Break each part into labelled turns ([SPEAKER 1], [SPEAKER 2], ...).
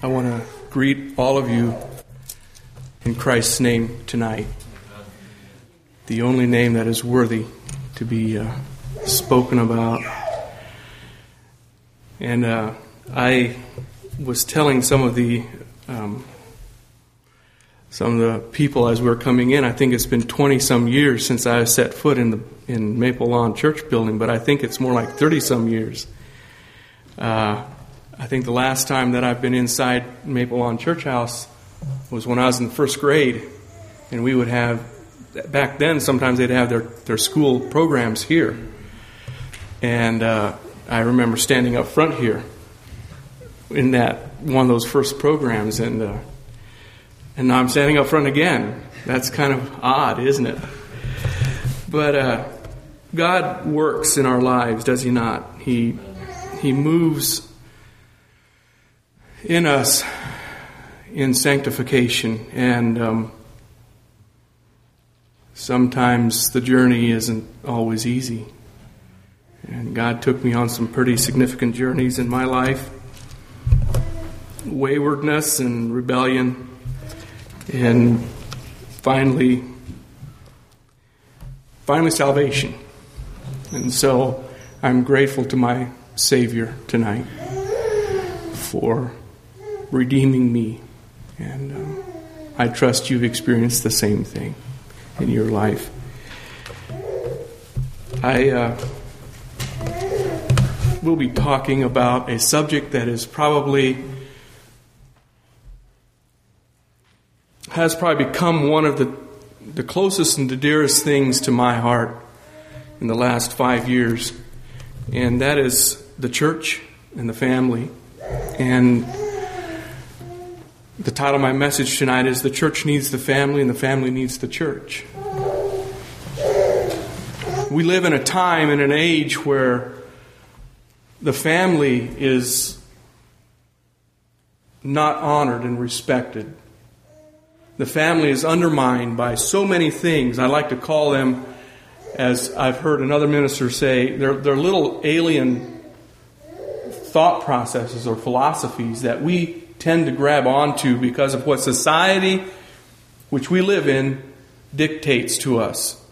[SPEAKER 1] I want to greet all of you in Christ's name tonight. The only name that is worthy to be uh, spoken about. And uh, I was telling some of the um, some of the people as we are coming in. I think it's been 20 some years since I set foot in the in Maple Lawn Church building, but I think it's more like 30 some years. Uh, I think the last time that I've been inside Maple Lawn Church House was when I was in the first grade, and we would have back then. Sometimes they'd have their their school programs here, and uh, I remember standing up front here in that one of those first programs, and uh, and now I'm standing up front again. That's kind of odd, isn't it? But uh, God works in our lives, does He not? He He moves in us in sanctification. And um, sometimes the journey isn't always easy. And God took me on some pretty significant journeys in my life waywardness and rebellion. And finally, finally, salvation. And so I'm grateful to my Savior tonight for redeeming me. And um, I trust you've experienced the same thing in your life. I uh, will be talking about a subject that is probably has probably become one of the the closest and the dearest things to my heart in the last five years, and that is the church and the family. And the title of my message tonight is The Church Needs the Family and the Family Needs the Church. We live in a time and an age where the family is not honored and respected. The family is undermined by so many things. I like to call them, as I've heard another minister say, they're, they're little alien thought processes or philosophies that we tend to grab onto because of what society, which we live in, dictates to us.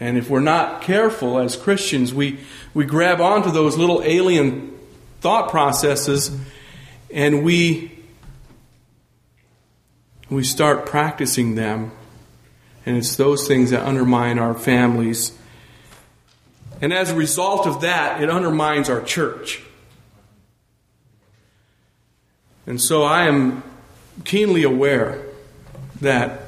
[SPEAKER 1] And if we're not careful as Christians, we, we grab onto those little alien thought processes and we, we start practicing them. And it's those things that undermine our families. And as a result of that, it undermines our church. And so I am keenly aware that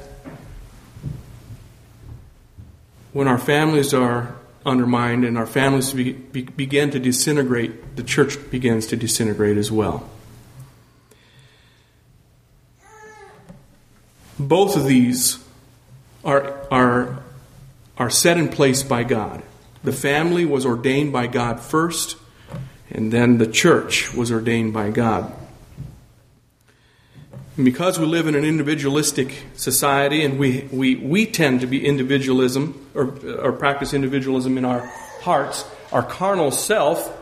[SPEAKER 1] when our families are undermined and our families be, be, begin to disintegrate, the church begins to disintegrate as well. Both of these are, are, are set in place by God. The family was ordained by God first, and then the church was ordained by God. And because we live in an individualistic society and we, we, we tend to be individualism or, or practice individualism in our hearts, our carnal self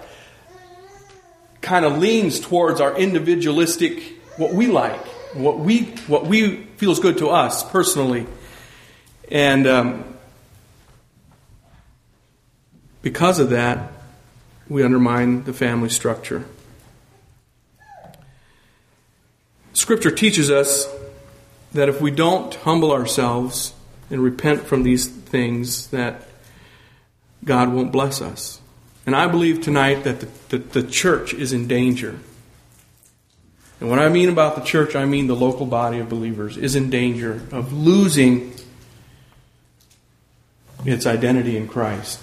[SPEAKER 1] kind of leans towards our individualistic, what we like, what we, what we feels good to us personally. And um, because of that, we undermine the family structure. Scripture teaches us that if we don't humble ourselves and repent from these things, that God won't bless us. And I believe tonight that the, the, church is in danger. And what I mean about the church, I mean the local body of believers is in danger of losing its identity in Christ.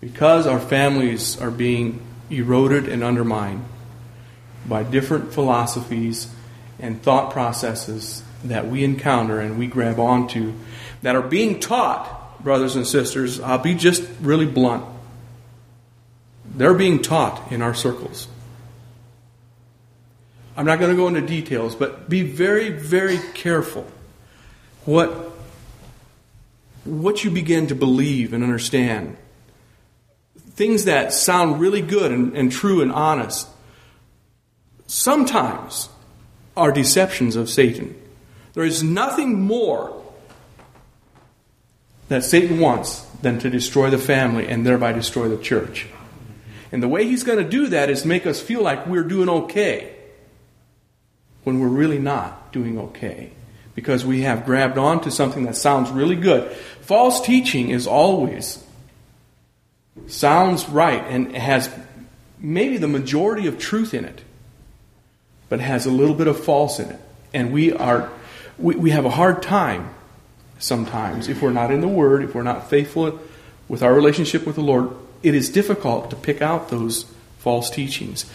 [SPEAKER 1] Because our families are being eroded and undermined by different philosophies and thought processes that we encounter and we grab onto that are being taught, brothers and sisters. I'll be just really blunt. They're being taught in our circles. I'm not going to go into details, but be very, very careful what, what you begin to believe and understand. Things that sound really good and, and true and honest sometimes are deceptions of Satan. There is nothing more that Satan wants than to destroy the family and thereby destroy the church. And the way he's going to do that is make us feel like we're doing okay when we're really not doing okay because we have grabbed onto something that sounds really good. False teaching is always sounds right and has maybe the majority of truth in it, but has a little bit of false in it. And we are we, we have a hard time sometimes if we're not in the Word, if we're not faithful with our relationship with the Lord, it is difficult to pick out those false teachings.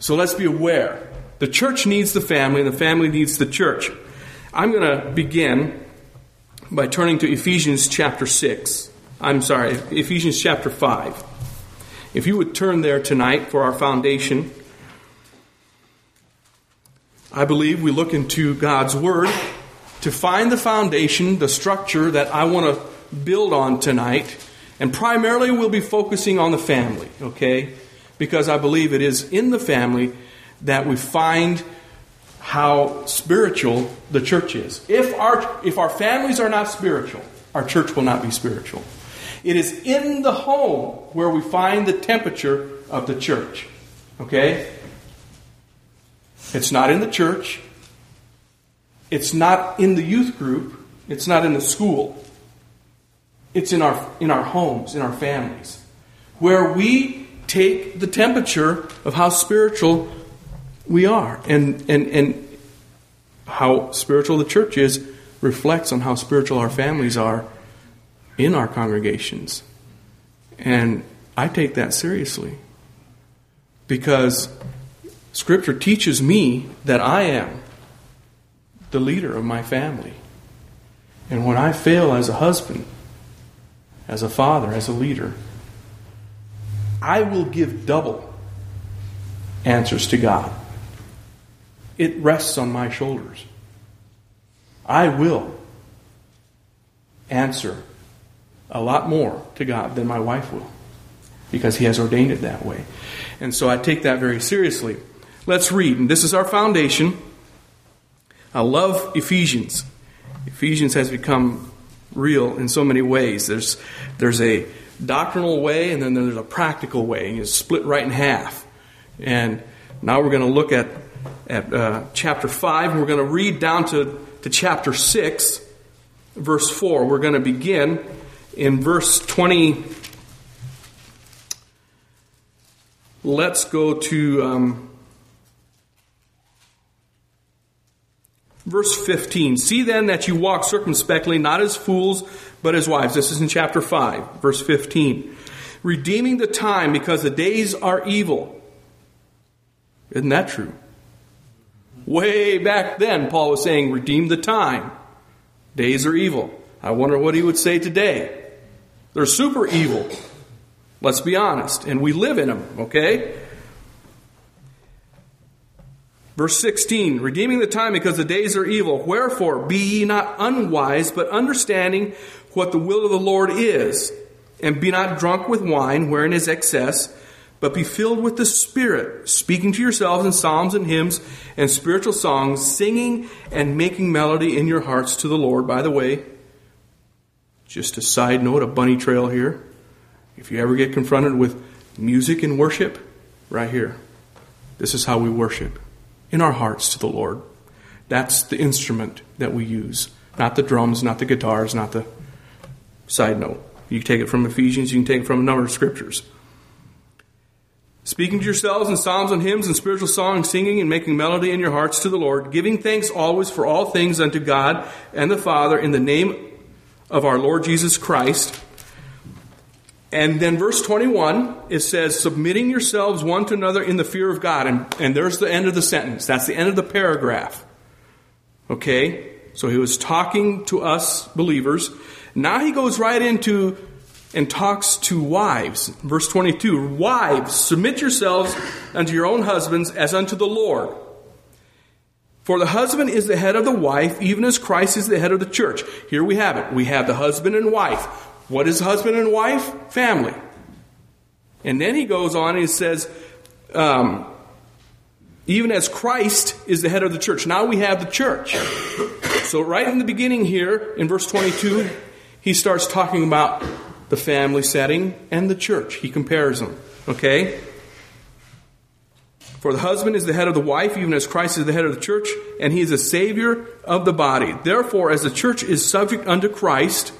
[SPEAKER 1] So let's be aware. The church needs the family, and the family needs the church. I'm going to begin by turning to Ephesians chapter 6. I'm sorry, Ephesians chapter 5. If you would turn there tonight for our foundation, I believe we look into God's Word to find the foundation, the structure that I want to build on tonight. And primarily we'll be focusing on the family, okay? Because I believe it is in the family that we find how spiritual the church is. If our, if our families are not spiritual, our church will not be spiritual. It is in the home where we find the temperature of the church. Okay? It's not in the church. It's not in the youth group. It's not in the school. It's in our, in our homes, in our families, where we take the temperature of how spiritual we are. And, and, and how spiritual the church is reflects on how spiritual our families are in our congregations. And I take that seriously because Scripture teaches me that I am the leader of my family. And when I fail as a husband, as a father, as a leader, I will give double answers to God it rests on my shoulders. I will answer a lot more to God than my wife will because He has ordained it that way. And so I take that very seriously. Let's read. And this is our foundation. I love Ephesians. Ephesians has become real in so many ways. There's, there's a doctrinal way and then there's a practical way. And it's split right in half. And now we're going to look at at uh, chapter 5, and we're going to read down to, to chapter 6, verse 4. We're going to begin in verse 20. Let's go to um, verse 15. See then that you walk circumspectly, not as fools, but as wives. This is in chapter 5, verse 15. Redeeming the time because the days are evil. Isn't that true? Way back then, Paul was saying, redeem the time. Days are evil. I wonder what he would say today. They're super evil. Let's be honest. And we live in them, okay? Verse 16, redeeming the time because the days are evil. Wherefore, be ye not unwise, but understanding what the will of the Lord is. And be not drunk with wine, wherein is excess but be filled with the Spirit, speaking to yourselves in psalms and hymns and spiritual songs, singing and making melody in your hearts to the Lord. By the way, just a side note, a bunny trail here. If you ever get confronted with music and worship, right here, this is how we worship in our hearts to the Lord. That's the instrument that we use, not the drums, not the guitars, not the side note. You take it from Ephesians, you can take it from a number of scriptures speaking to yourselves in psalms and hymns and spiritual songs, singing and making melody in your hearts to the Lord, giving thanks always for all things unto God and the Father in the name of our Lord Jesus Christ. And then verse 21, it says, submitting yourselves one to another in the fear of God. And, and there's the end of the sentence. That's the end of the paragraph. Okay? So he was talking to us believers. Now he goes right into and talks to wives. Verse 22 Wives, submit yourselves unto your own husbands as unto the Lord. For the husband is the head of the wife, even as Christ is the head of the church. Here we have it. We have the husband and wife. What is husband and wife? Family. And then he goes on and he says, um, even as Christ is the head of the church. Now we have the church. So, right in the beginning here, in verse 22, he starts talking about the family setting and the church. He compares them. Okay? For the husband is the head of the wife, even as Christ is the head of the church, and he is a savior of the body. Therefore, as the church is subject unto Christ,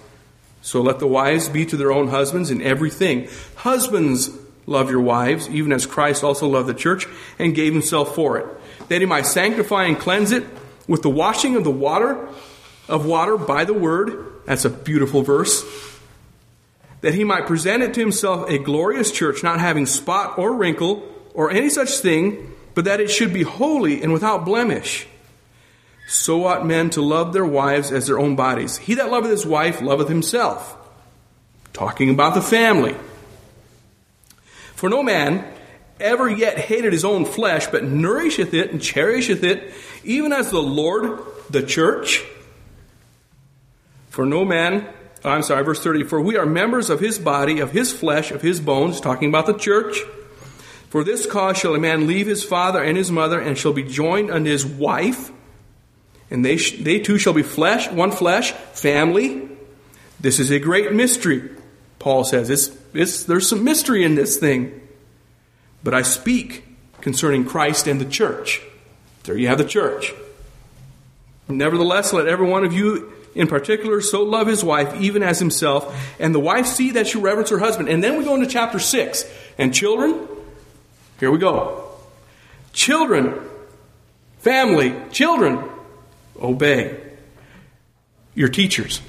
[SPEAKER 1] so let the wives be to their own husbands in everything. Husbands, love your wives, even as Christ also loved the church and gave himself for it, that he might sanctify and cleanse it with the washing of the water of water by the word. That's a beautiful verse. That he might present it to himself a glorious church, not having spot or wrinkle or any such thing, but that it should be holy and without blemish. So ought men to love their wives as their own bodies. He that loveth his wife loveth himself. Talking about the family. For no man ever yet hated his own flesh, but nourisheth it and cherisheth it, even as the Lord the church. For no man, I'm sorry, verse 30, for we are members of his body, of his flesh, of his bones, talking about the church. For this cause shall a man leave his father and his mother, and shall be joined unto his wife, and they, sh- they two shall be flesh, one flesh, family. This is a great mystery, Paul says. It's, it's, there's some mystery in this thing. But I speak concerning Christ and the church. There you have the church. Nevertheless, let every one of you in particular so love his wife even as himself, and the wife see that she reverence her husband. And then we go into chapter 6. And children, here we go. Children, family, children, obey your teachers,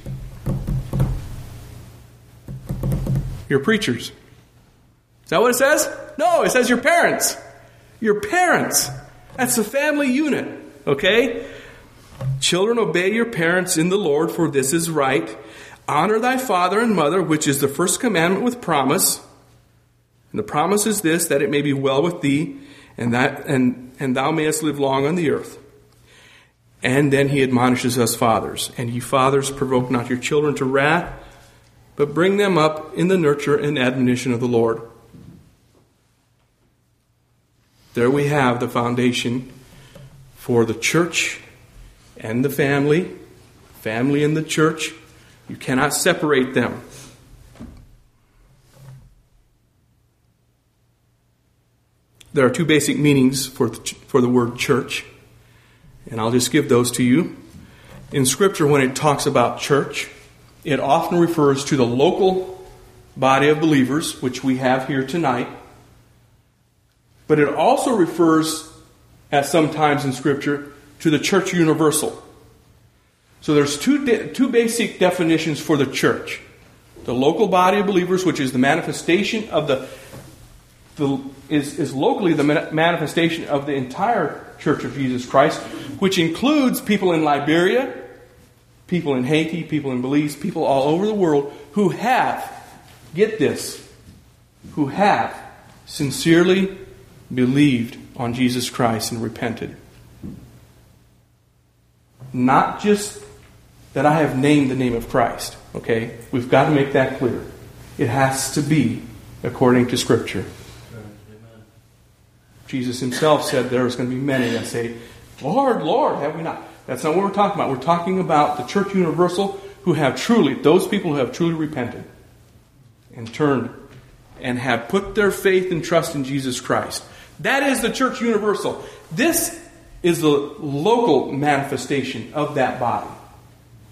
[SPEAKER 1] your preachers. Is that what it says? No, it says your parents. Your parents. That's the family unit. Okay? Children, obey your parents in the Lord, for this is right. Honor thy father and mother, which is the first commandment with promise. And the promise is this, that it may be well with thee, and that and, and thou mayest live long on the earth. And then he admonishes us fathers. And ye fathers, provoke not your children to wrath, but bring them up in the nurture and admonition of the Lord. There we have the foundation for the church and the family, family and the church. You cannot separate them. There are two basic meanings for the, for the word church, and I'll just give those to you. In Scripture, when it talks about church, it often refers to the local body of believers, which we have here tonight but it also refers, at some times in Scripture, to the church universal. So there's two, de- two basic definitions for the church. The local body of believers, which is the manifestation of the, the is, is locally the manifestation of the entire Church of Jesus Christ, which includes people in Liberia, people in Haiti, people in Belize, people all over the world who have, get this, who have sincerely believed on Jesus Christ and repented. Not just that I have named the name of Christ, okay? We've got to make that clear. It has to be according to Scripture. Jesus himself said there's going to be many that say, Lord, Lord, have we not? That's not what we're talking about. We're talking about the church universal who have truly, those people who have truly repented and turned and have put their faith and trust in Jesus Christ. That is the church universal. This is the local manifestation of that body.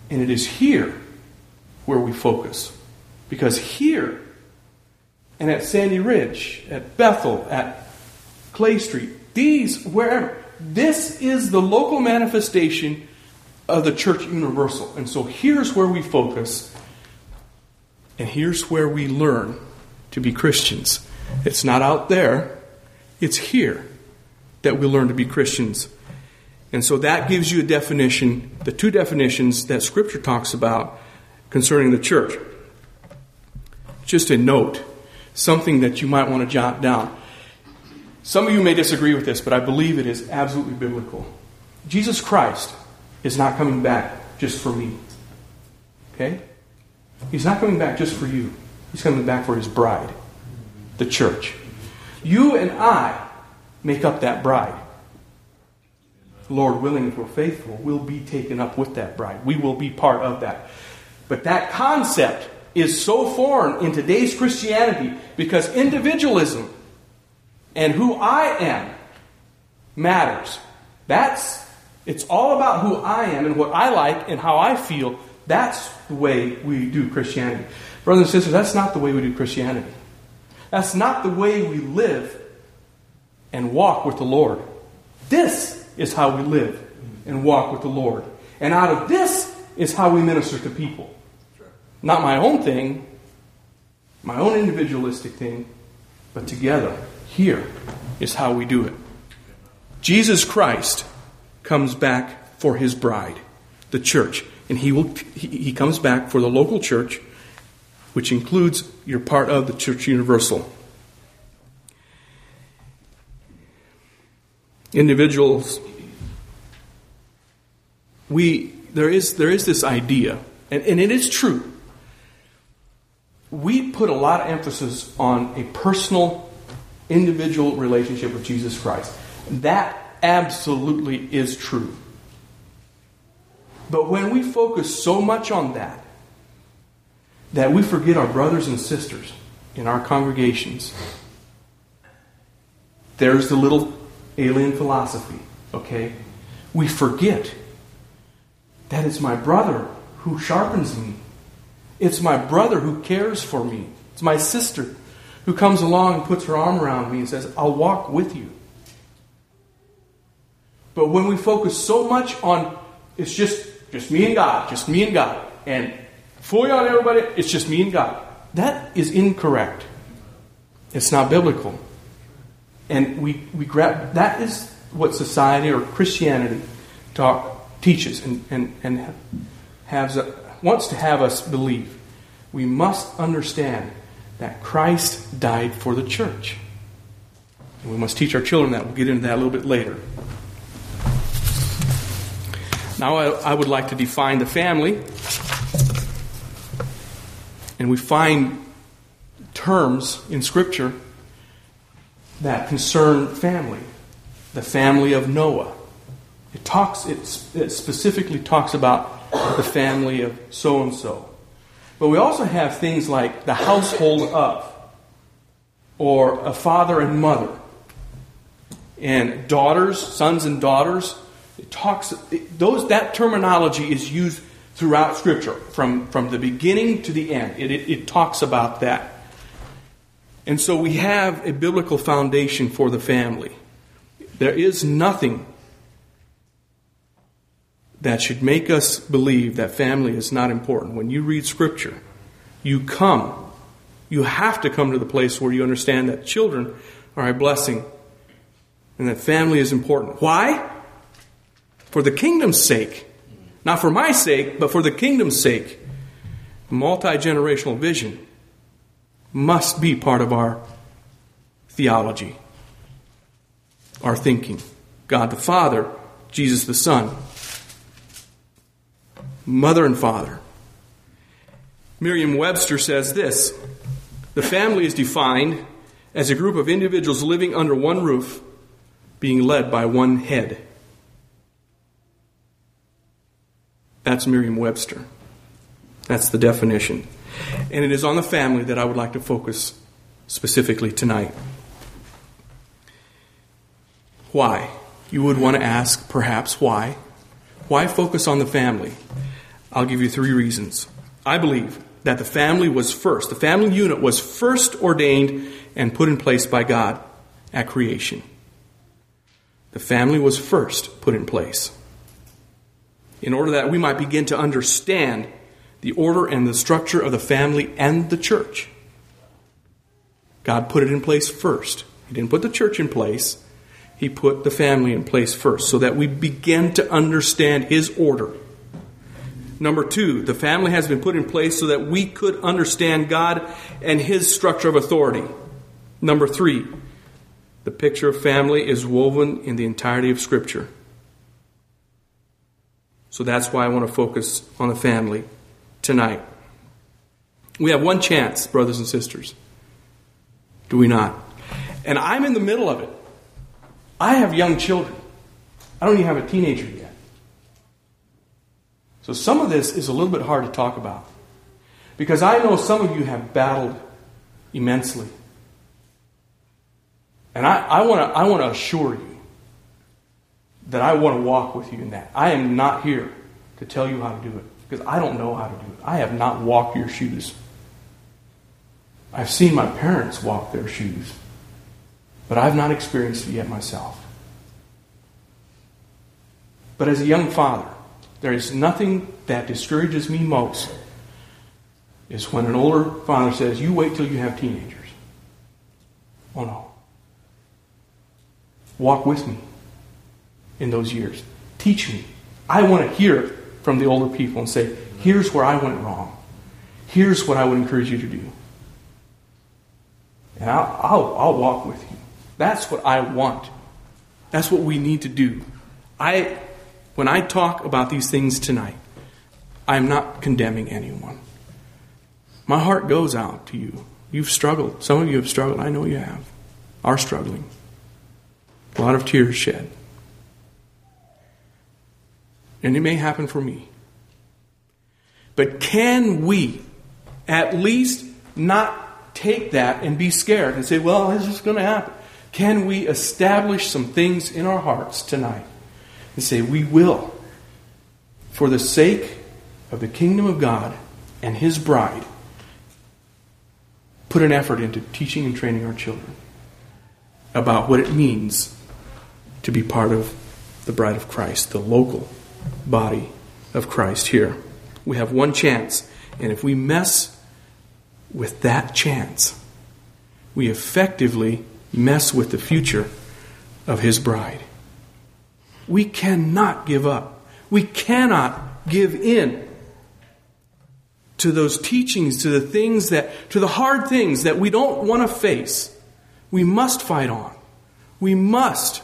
[SPEAKER 1] And it is here where we focus. Because here, and at Sandy Ridge, at Bethel, at Clay Street, these, wherever, this is the local manifestation of the church universal. And so here's where we focus, and here's where we learn to be Christians. It's not out there, it's here that we learn to be Christians. And so that gives you a definition, the two definitions that Scripture talks about concerning the church. Just a note, something that you might want to jot down. Some of you may disagree with this, but I believe it is absolutely biblical. Jesus Christ is not coming back just for me. Okay? He's not coming back just for you. He's coming back for his bride, the church. You and I make up that bride. Lord willing, if we're faithful, we'll be taken up with that bride. We will be part of that. But that concept is so foreign in today's Christianity because individualism and who I am matters. That's it's all about who I am and what I like and how I feel. That's the way we do Christianity. Brothers and sisters, that's not the way we do Christianity. That's not the way we live and walk with the Lord. This is how we live and walk with the Lord. And out of this is how we minister to people. Not my own thing, my own individualistic thing, but together. Here is how we do it. Jesus Christ comes back for his bride, the church. And he, will, he, comes back for the local church, which includes you're part of the Church Universal. Individuals, we, there, is, there is this idea, and, and it is true. We put a lot of emphasis on a personal, individual relationship with Jesus Christ. That absolutely is true. But when we focus so much on that, that we forget our brothers and sisters in our congregations, there's the little alien philosophy, okay? We forget that it's my brother who sharpens me. It's my brother who cares for me. It's my sister who comes along and puts her arm around me and says, I'll walk with you. But when we focus so much on it's just just me and God, just me and God, and fully on everybody, it's just me and God. That is incorrect. It's not biblical. And we, we grab that is what society or Christianity talk, teaches and, and, and has a, wants to have us believe. We must understand that Christ died for the church. And we must teach our children that. We'll get into that a little bit later. Now, I, I would like to define the family. And we find terms in Scripture that concern family. The family of Noah. It talks. It, it specifically talks about the family of so and so. But we also have things like the household of, or a father and mother, and daughters, sons and daughters, it talks it, those that terminology is used throughout Scripture from from the beginning to the end. It, it, it talks about that, and so we have a biblical foundation for the family. There is nothing that should make us believe that family is not important. When you read Scripture, you come, you have to come to the place where you understand that children are a blessing and that family is important. Why? for the kingdom's sake. Not for my sake, but for the kingdom's sake. Multi generational vision must be part of our theology, our thinking. God the Father, Jesus the Son, mother and father. Merriam Webster says this The family is defined as a group of individuals living under one roof, being led by one head. That's Merriam Webster. That's the definition. And it is on the family that I would like to focus specifically tonight. Why? You would want to ask, perhaps, why? Why focus on the family? I'll give you three reasons. I believe that the family was first, the family unit was first ordained and put in place by God at creation. The family was first put in place in order that we might begin to understand the order and the structure of the family and the church. God put it in place first. He didn't put the church in place, He put the family in place first so that we begin to understand His order. Number two, the family has been put in place so that we could understand God and His structure of authority. Number three, the picture of family is woven in the entirety of Scripture. So that's why I want to focus on the family tonight. We have one chance, brothers and sisters. Do we not? And I'm in the middle of it. I have young children. I don't even have a teenager yet. So some of this is a little bit hard to talk about. Because I know some of you have battled immensely. And I, I want to assure you that I want to walk with you in that. I am not here to tell you how to do it because I don't know how to do it. I have not walked your shoes. I've seen my parents walk their shoes, but I've not experienced it yet myself. But as a young father, there is nothing that discourages me most is when an older father says, You wait till you have teenagers. Oh no. Walk with me in those years. Teach me. I want to hear from the older people and say, Here's where I went wrong. Here's what I would encourage you to do. And I'll, I'll, I'll walk with you. That's what I want. That's what we need to do. I, when I talk about these things tonight, I'm not condemning anyone. My heart goes out to you. You've struggled. Some of you have struggled. I know you have. Are struggling. A lot of tears shed. And it may happen for me. But can we at least not take that and be scared and say, well, this is going to happen? Can we establish some things in our hearts tonight and say, we will, for the sake of the kingdom of God and His bride, put an effort into teaching and training our children about what it means to be part of the bride of Christ, the local body of Christ here. We have one chance, and if we mess with that chance, we effectively mess with the future of His bride. We cannot give up. We cannot give in to those teachings, to the things that, to the hard things that we don't want to face. We must fight on. We must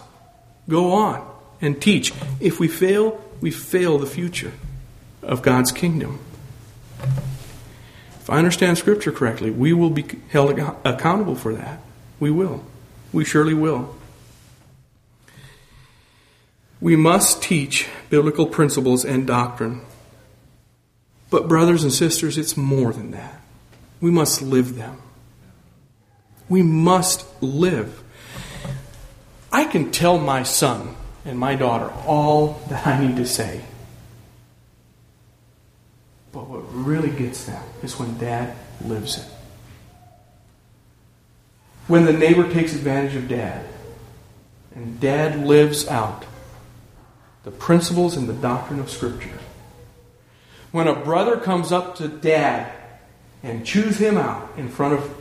[SPEAKER 1] go on and teach. If we fail, we fail the future of God's kingdom. If I understand Scripture correctly, we will be held accountable for that. We will. We surely will. We must teach biblical principles and doctrine but, brothers and sisters, it's more than that. We must live them. We must live. I can tell my son and my daughter all that I need to say. But what really gets them is when dad lives it. When the neighbor takes advantage of dad and dad lives out the principles and the doctrine of Scripture when a brother comes up to dad and chews him out in front of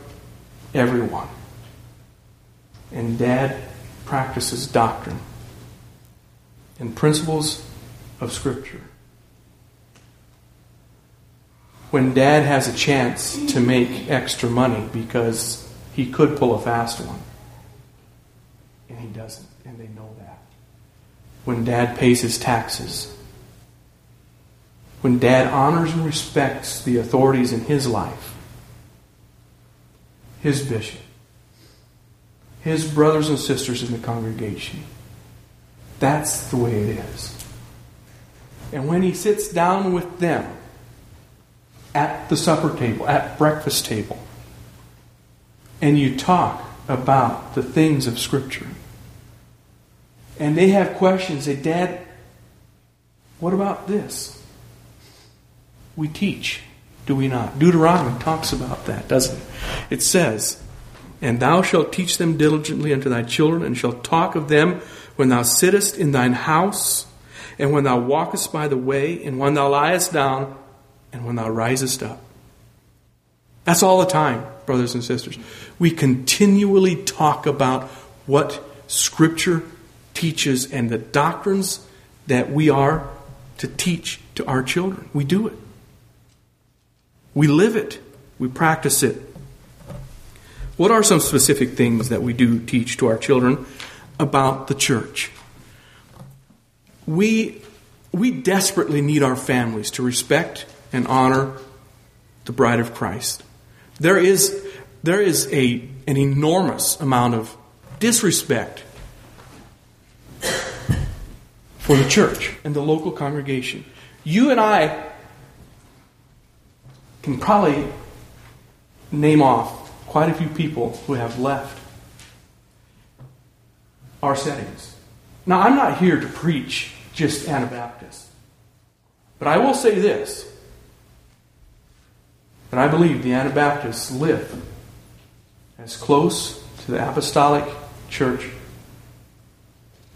[SPEAKER 1] everyone. And dad practices doctrine and principles of Scripture. When dad has a chance to make extra money because he could pull a fast one, and he doesn't, and they know that. When dad pays his taxes when dad honors and respects the authorities in his life, his bishop, his brothers and sisters in the congregation. That's the way it is. And when he sits down with them at the supper table, at breakfast table, and you talk about the things of Scripture, and they have questions, say, Dad, what about this? we teach, do we not? Deuteronomy talks about that, doesn't it? It says, And thou shalt teach them diligently unto thy children, and shalt talk of them when thou sittest in thine house, and when thou walkest by the way, and when thou liest down, and when thou risest up. That's all the time, brothers and sisters. We continually talk about what Scripture teaches and the doctrines that we are to teach to our children. We do it. We live it, we practice it. What are some specific things that we do teach to our children about the church? We, we desperately need our families to respect and honor the bride of Christ. There is, there is a, an enormous amount of disrespect for the church and the local congregation. You and I can probably name off quite a few people who have left our settings. Now, I'm not here to preach just Anabaptists, but I will say this that I believe the Anabaptists live as close to the apostolic church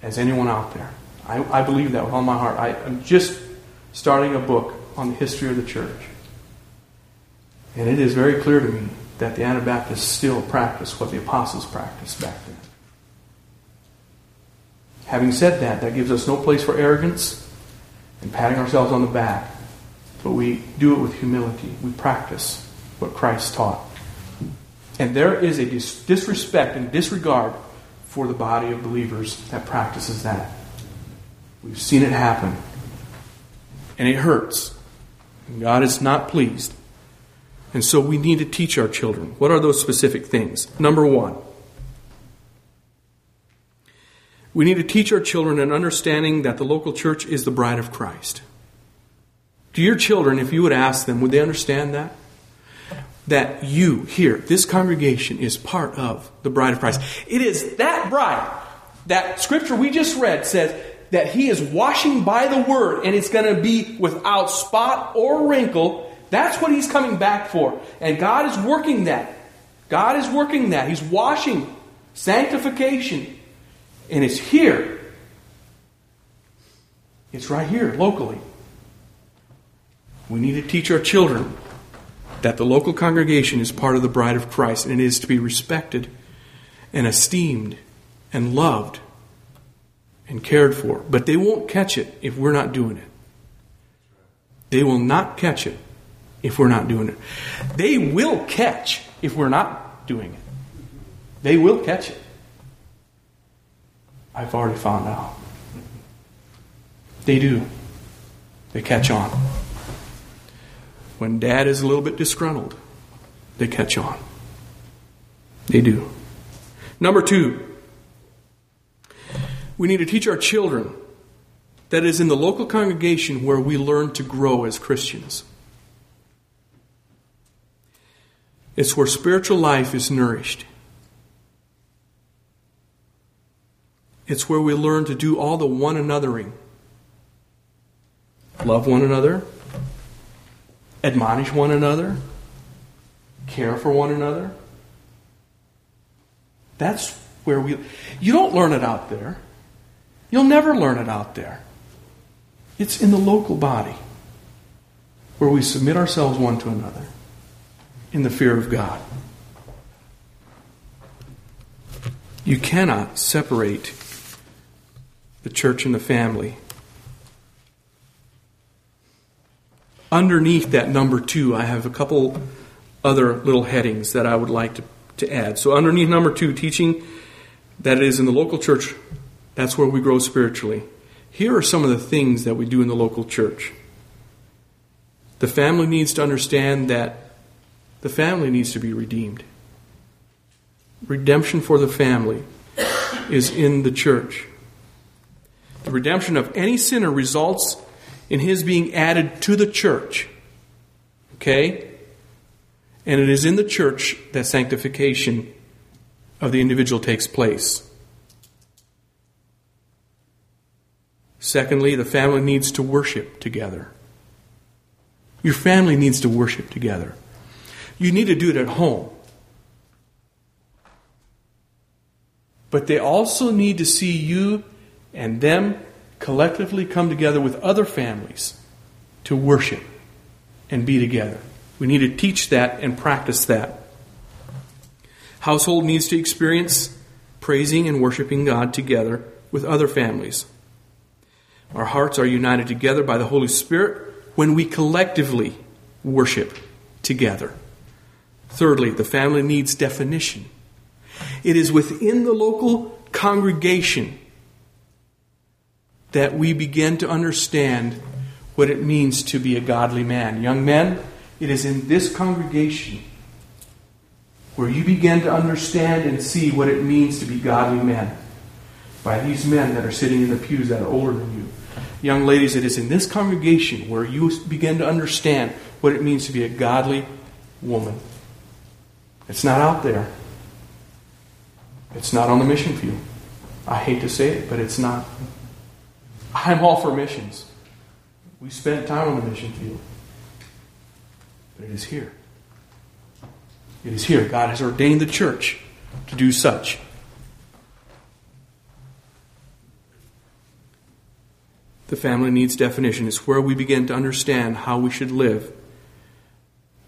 [SPEAKER 1] as anyone out there. I, I believe that with all my heart. I, I'm just starting a book on the history of the church. And it is very clear to me that the Anabaptists still practice what the apostles practiced back then. Having said that, that gives us no place for arrogance and patting ourselves on the back, but we do it with humility. We practice what Christ taught. And there is a dis- disrespect and disregard for the body of believers that practices that. We've seen it happen. And it hurts. And God is not pleased. And so we need to teach our children. What are those specific things? Number one, we need to teach our children an understanding that the local church is the bride of Christ. To your children, if you would ask them, would they understand that? That you here, this congregation, is part of the bride of Christ. It is that bride, that scripture we just read says that he is washing by the word and it's going to be without spot or wrinkle that's what he's coming back for. And God is working that. God is working that. He's washing sanctification. And it's here. It's right here, locally. We need to teach our children that the local congregation is part of the bride of Christ and it is to be respected and esteemed and loved and cared for. But they won't catch it if we're not doing it. They will not catch it if we're not doing it. They will catch if we're not doing it. They will catch it. I've already found out. They do. They catch on. When dad is a little bit disgruntled, they catch on. They do. Number two, we need to teach our children that is in the local congregation where we learn to grow as Christians. It's where spiritual life is nourished. It's where we learn to do all the one anothering. Love one another, admonish one another, care for one another. That's where we. You don't learn it out there. You'll never learn it out there. It's in the local body where we submit ourselves one to another in the fear of God. You cannot separate the church and the family. Underneath that number two, I have a couple other little headings that I would like to, to add. So, underneath number two, teaching that it is in the local church, that's where we grow spiritually. Here are some of the things that we do in the local church. The family needs to understand that the family needs to be redeemed. Redemption for the family is in the church. The redemption of any sinner results in his being added to the church. Okay? And it is in the church that sanctification of the individual takes place. Secondly, the family needs to worship together. Your family needs to worship together. You need to do it at home. But they also need to see you and them collectively come together with other families to worship and be together. We need to teach that and practice that. Household needs to experience praising and worshiping God together with other families. Our hearts are united together by the Holy Spirit when we collectively worship together. Thirdly, the family needs definition. It is within the local congregation that we begin to understand what it means to be a godly man. Young men, it is in this congregation where you begin to understand and see what it means to be godly men by these men that are sitting in the pews that are older than you, Young ladies, it is in this congregation where you begin to understand what it means to be a godly woman. It's not out there. It's not on the mission field. I hate to say it, but it's not. I'm all for missions. We spent time on the mission field. But it is here. It is here. God has ordained the church to do such. The family needs definition. It's where we begin to understand how we should live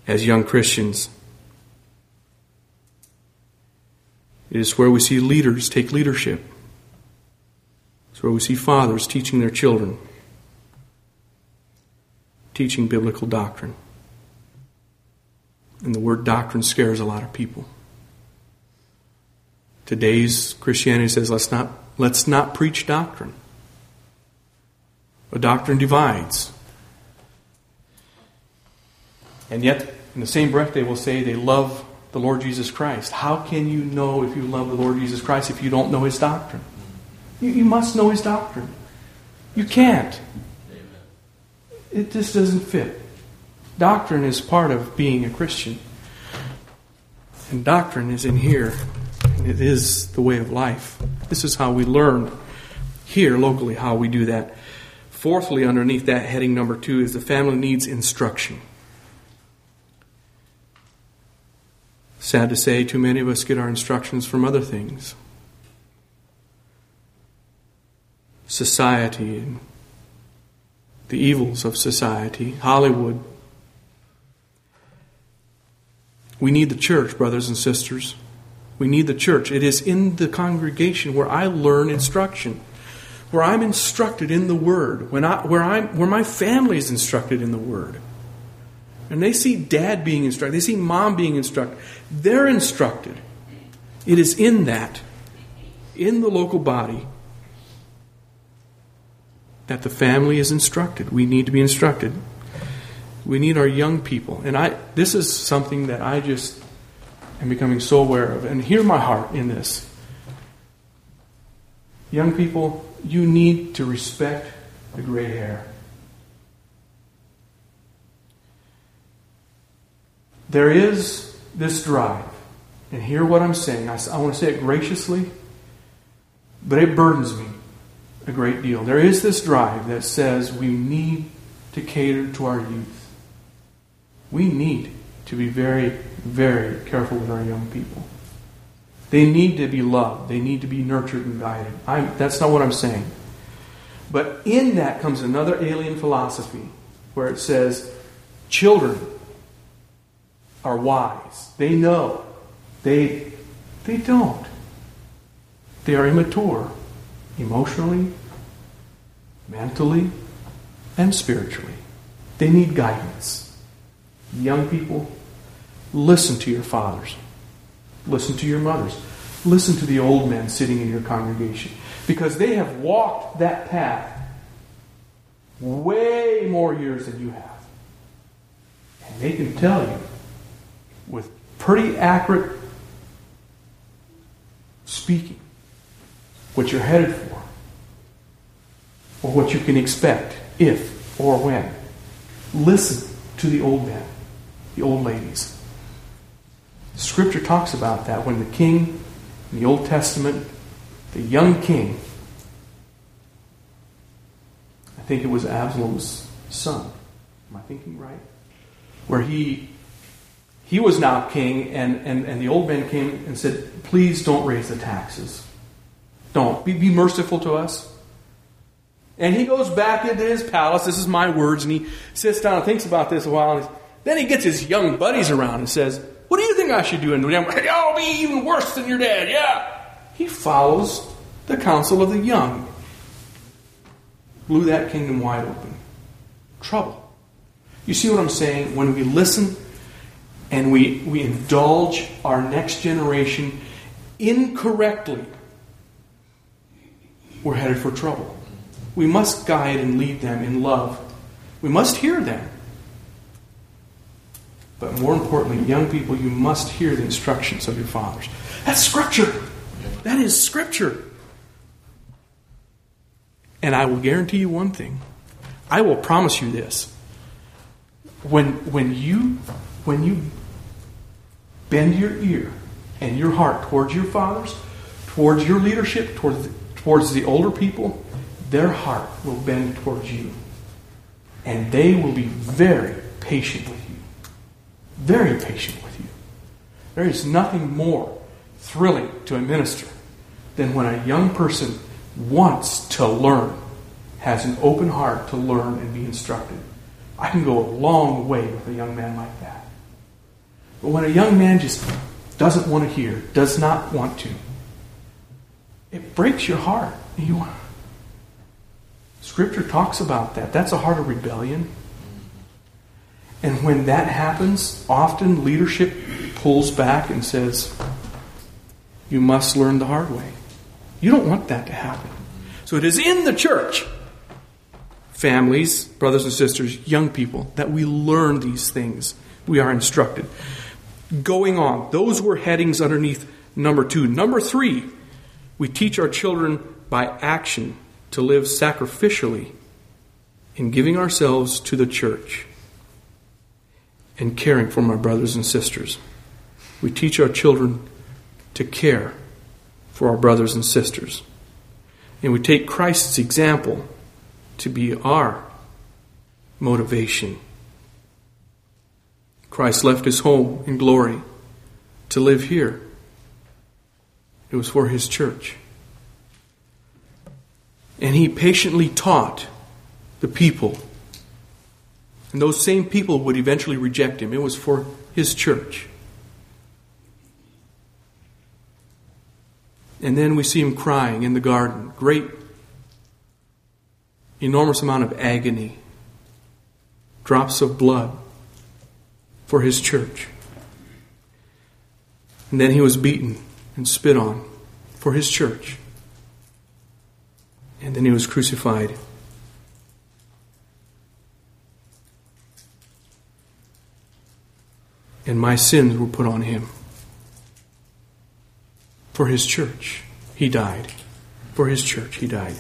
[SPEAKER 1] as young Christians. It is where we see leaders take leadership. It's where we see fathers teaching their children, teaching biblical doctrine. And the word doctrine scares a lot of people. Today's Christianity says let's not, let's not preach doctrine. A doctrine divides. And yet, in the same breath, they will say they love the Lord Jesus Christ. How can you know if you love the Lord Jesus Christ if you don't know his doctrine? You, you must know his doctrine. You can't. It just doesn't fit. Doctrine is part of being a Christian. And doctrine is in here. And it is the way of life. This is how we learn here locally how we do that. Fourthly, underneath that heading number two is the family needs instruction. Sad to say, too many of us get our instructions from other things. Society the evils of society, Hollywood. We need the church, brothers and sisters. We need the church. It is in the congregation where I learn instruction where I'm instructed in the Word, when I, where, I'm, where my family is instructed in the Word. And they see dad being instructed, they see mom being instructed. They're instructed. It is in that, in the local body, that the family is instructed. We need to be instructed. We need our young people. And I this is something that I just am becoming so aware of. And hear my heart in this. Young people, you need to respect the gray hair. There is this drive, and hear what I'm saying. I, I want to say it graciously, but it burdens me a great deal. There is this drive that says we need to cater to our youth. We need to be very, very careful with our young people. They need to be loved. They need to be nurtured and guided. I'm, that's not what I'm saying. But in that comes another alien philosophy where it says children are wise. They know. They, they don't. They are immature emotionally, mentally, and spiritually. They need guidance. Young people, listen to your fathers. Listen to your mothers. Listen to the old men sitting in your congregation. Because they have walked that path way more years than you have. And they can tell you with pretty accurate speaking what you're headed for or what you can expect if or when. Listen to the old men, the old ladies. Scripture talks about that when the king in the Old Testament, the young king, I think it was Absalom's son. Am I thinking right? Where he he was now king, and, and, and the old man came and said, Please don't raise the taxes. Don't. Be, be merciful to us. And he goes back into his palace. This is my words. And he sits down and thinks about this a while. Then he gets his young buddies around and says, think I should do? And I'll be even worse than your dad. Yeah. He follows the counsel of the young. Blew that kingdom wide open. Trouble. You see what I'm saying? When we listen and we, we indulge our next generation incorrectly, we're headed for trouble. We must guide and lead them in love. We must hear them. But more importantly, young people, you must hear the instructions of your fathers. That's Scripture. That is Scripture. And I will guarantee you one thing. I will promise you this. When, when, you, when you bend your ear and your heart towards your fathers, towards your leadership, towards, towards the older people, their heart will bend towards you. And they will be very patient with you. Very patient with you. There is nothing more thrilling to a minister than when a young person wants to learn, has an open heart to learn and be instructed. I can go a long way with a young man like that. But when a young man just doesn't want to hear, does not want to, it breaks your heart. You, Scripture talks about that. That's a heart of rebellion. And when that happens, often leadership pulls back and says, You must learn the hard way. You don't want that to happen. So it is in the church, families, brothers and sisters, young people, that we learn these things. We are instructed. Going on, those were headings underneath number two. Number three, we teach our children by action to live sacrificially in giving ourselves to the church and caring for my brothers and sisters. We teach our children to care for our brothers and sisters. And we take Christ's example to be our motivation. Christ left his home in glory to live here. It was for his church. And he patiently taught the people. And those same people would eventually reject him. It was for his church. And then we see him crying in the garden. Great, enormous amount of agony, drops of blood for his church. And then he was beaten and spit on for his church. And then he was crucified. And my sins were put on him for his church. He died. For his church, he died.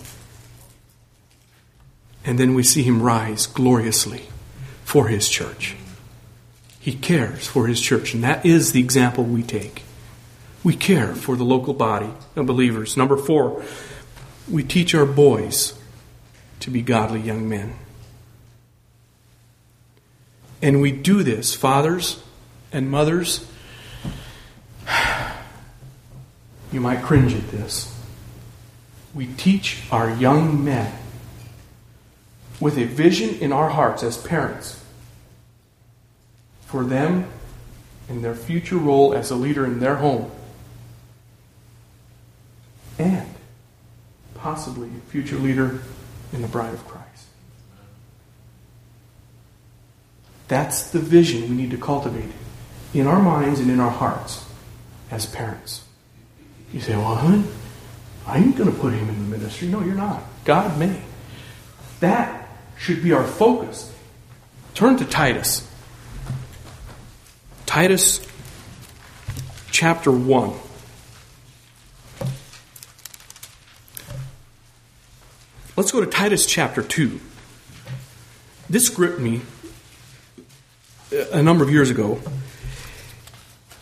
[SPEAKER 1] And then we see him rise gloriously for his church. He cares for his church, and that is the example we take. We care for the local body of believers. Number four, we teach our boys to be godly young men. And we do this, fathers and mothers You might cringe at this. We teach our young men with a vision in our hearts as parents for them and their future role as a leader in their home and possibly a future leader in the bride of Christ. That's the vision we need to cultivate in our minds and in our hearts as parents. You say, well, hun, I ain't going to put him in the ministry. No, you're not. God may. That should be our focus. Turn to Titus. Titus chapter 1. Let's go to Titus chapter 2. This gripped me a number of years ago.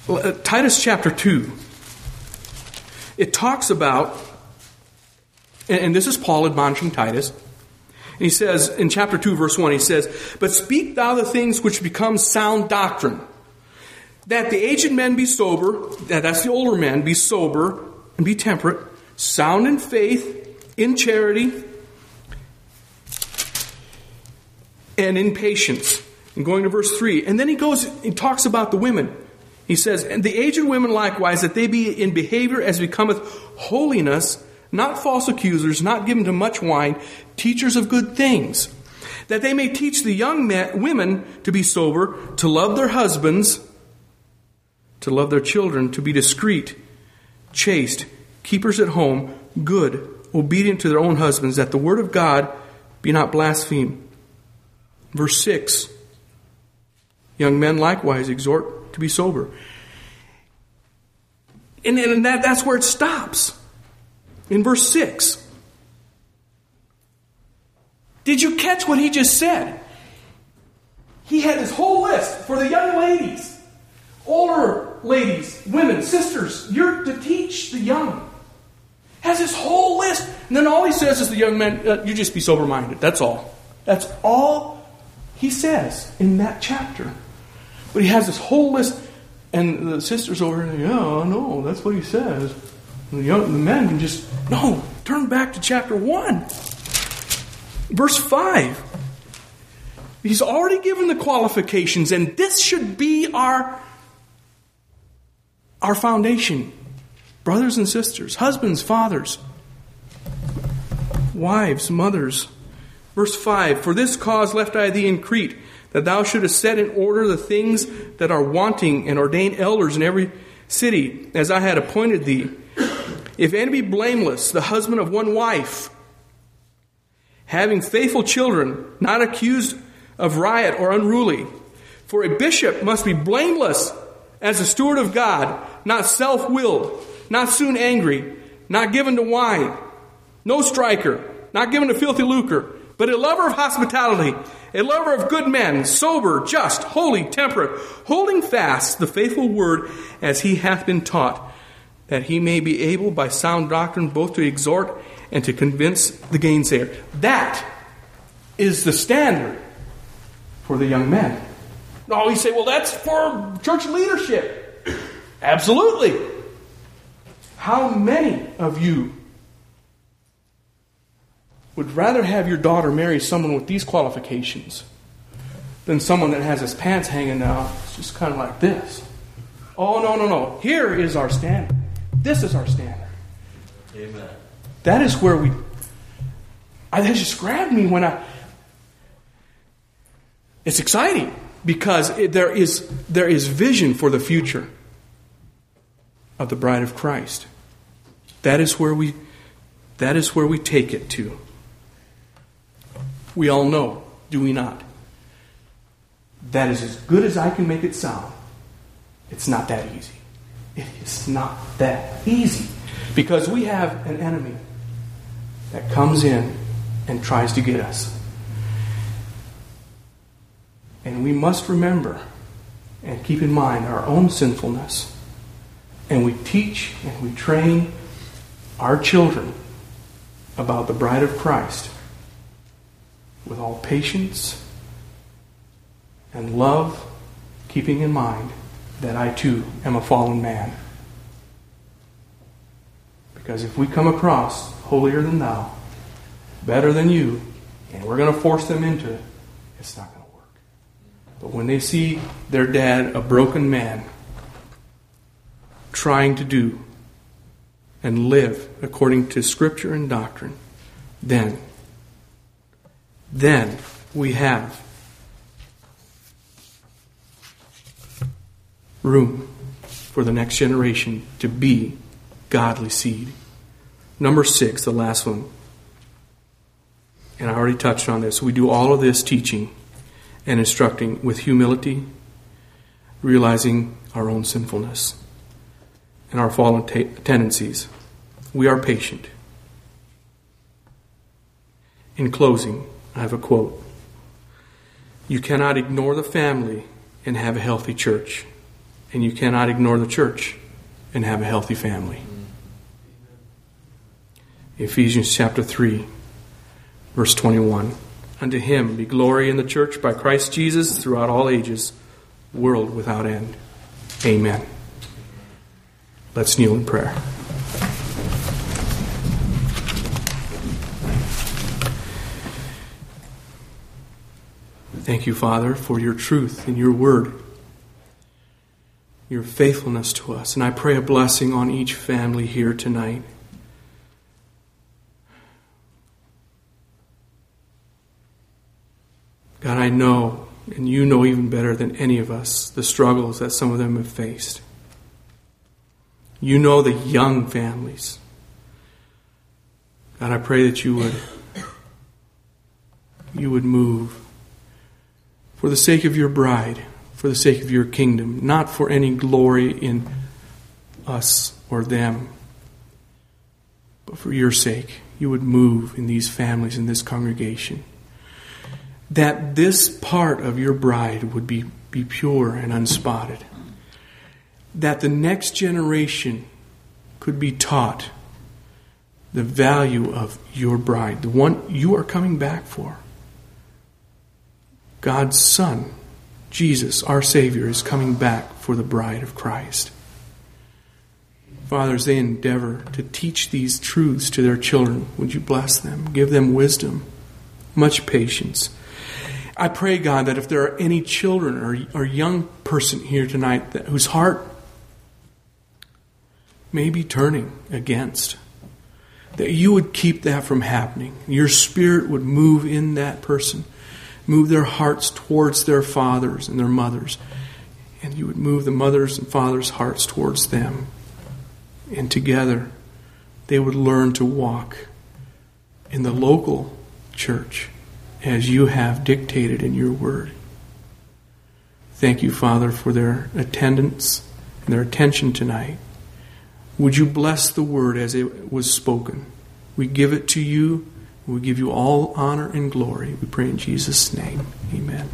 [SPEAKER 1] Uh, Titus chapter 2 it talks about, and this is Paul admonishing Titus. And he says in chapter 2, verse 1, he says, But speak thou the things which become sound doctrine, that the aged men be sober, that's the older men, be sober and be temperate, sound in faith, in charity, and in patience. And going to verse 3. And then he goes, he talks about the women. He says, And the aged women likewise, that they be in behavior as becometh holiness, not false accusers, not given to much wine, teachers of good things, that they may teach the young men, women to be sober, to love their husbands, to love their children, to be discreet, chaste, keepers at home, good, obedient to their own husbands, that the word of God be not blasphemed. Verse 6 Young men likewise exhort to be sober. And, and that, that's where it stops. In verse 6. Did you catch what he just said? He had his whole list for the young ladies, older ladies, women, sisters. You're to teach the young. Has his whole list. And then all he says is the young men, uh, you just be sober minded. That's all. That's all he says in that chapter. But he has this whole list, and the sisters over yeah, no, that's what he says. And the, young, the men can just, no, turn back to chapter 1. Verse 5. He's already given the qualifications, and this should be our, our foundation. Brothers and sisters, husbands, fathers, wives, mothers. Verse 5 For this cause left I thee in Crete, that thou shouldest set in order the things that are wanting, and ordain elders in every city, as I had appointed thee. If any be blameless, the husband of one wife, having faithful children, not accused of riot or unruly. For a bishop must be blameless as a steward of God, not self willed, not soon angry, not given to wine, no striker, not given to filthy lucre, but a lover of hospitality, a lover of good men, sober, just, holy, temperate, holding fast the faithful word as he hath been taught, that he may be able by sound doctrine both to exhort and to convince the gainsayer. That is the standard for the young men. No, you say, well, that's for church leadership. Absolutely. How many of you would rather have your daughter marry someone with these qualifications than someone that has his pants hanging out, it's just kind of like this? Oh, no, no, no. Here is our standard. This is our standard.
[SPEAKER 2] Amen.
[SPEAKER 1] That is where we. I, that just grabbed me when I. It's exciting because it, there, is, there is vision for the future of the bride of Christ. That is where we, that is where we take it to. We all know, do we not? That is as good as I can make it sound. It's not that easy. It is not that easy. Because we have an enemy that comes in and tries to get us. And we must remember and keep in mind our own sinfulness. And we teach and we train our children about the bride of Christ with all patience and love, keeping in mind that I too am a fallen man. Because if we come across holier than thou, better than you, and we're going to force them into it, it's not going to work. But when they see their dad, a broken man, trying to do and live according to Scripture and doctrine, then, then we have room for the next generation to be godly seed. Number six, the last one. And I already touched on this. We do all of this teaching and instructing with humility, realizing our own sinfulness and our fallen t- tendencies. We are patient. In closing, I have a quote You cannot ignore the family and have a healthy church, and you cannot ignore the church and have a healthy family. Ephesians chapter 3, verse 21. Unto him be glory in the church by Christ Jesus throughout all ages, world without end. Amen. Let's kneel in prayer. Thank you, Father, for your truth and your word, your faithfulness to us. And I pray a blessing on each family here tonight. God, I know, and you know even better than any of us, the struggles that some of them have faced. You know the young families. God, I pray that you would you would move for the sake of your bride, for the sake of your kingdom, not for any glory in us or them, but for your sake. You would move in these families, in this congregation. that this part of your bride would be, be pure and unspotted. That the next generation could be taught the value of your bride, the one you are coming back for. God's Son, Jesus, our Savior, is coming back for the bride of Christ. Fathers, they endeavor to teach these truths to their children. Would you bless them? Give them wisdom, much patience. I pray, God, that if there are any children or, or young person here tonight that, whose heart may be turning against, that you would keep that from happening. Your spirit would move in that person, move their hearts towards their fathers and their mothers, and you would move the mothers and fathers' hearts towards them and together they would learn to walk in the local church as you have dictated in your word. Thank you, Father, for their attendance and their attention tonight. Would you bless the word as it was spoken? We give it to you. We give you all honor and glory. We pray in Jesus' name. Amen.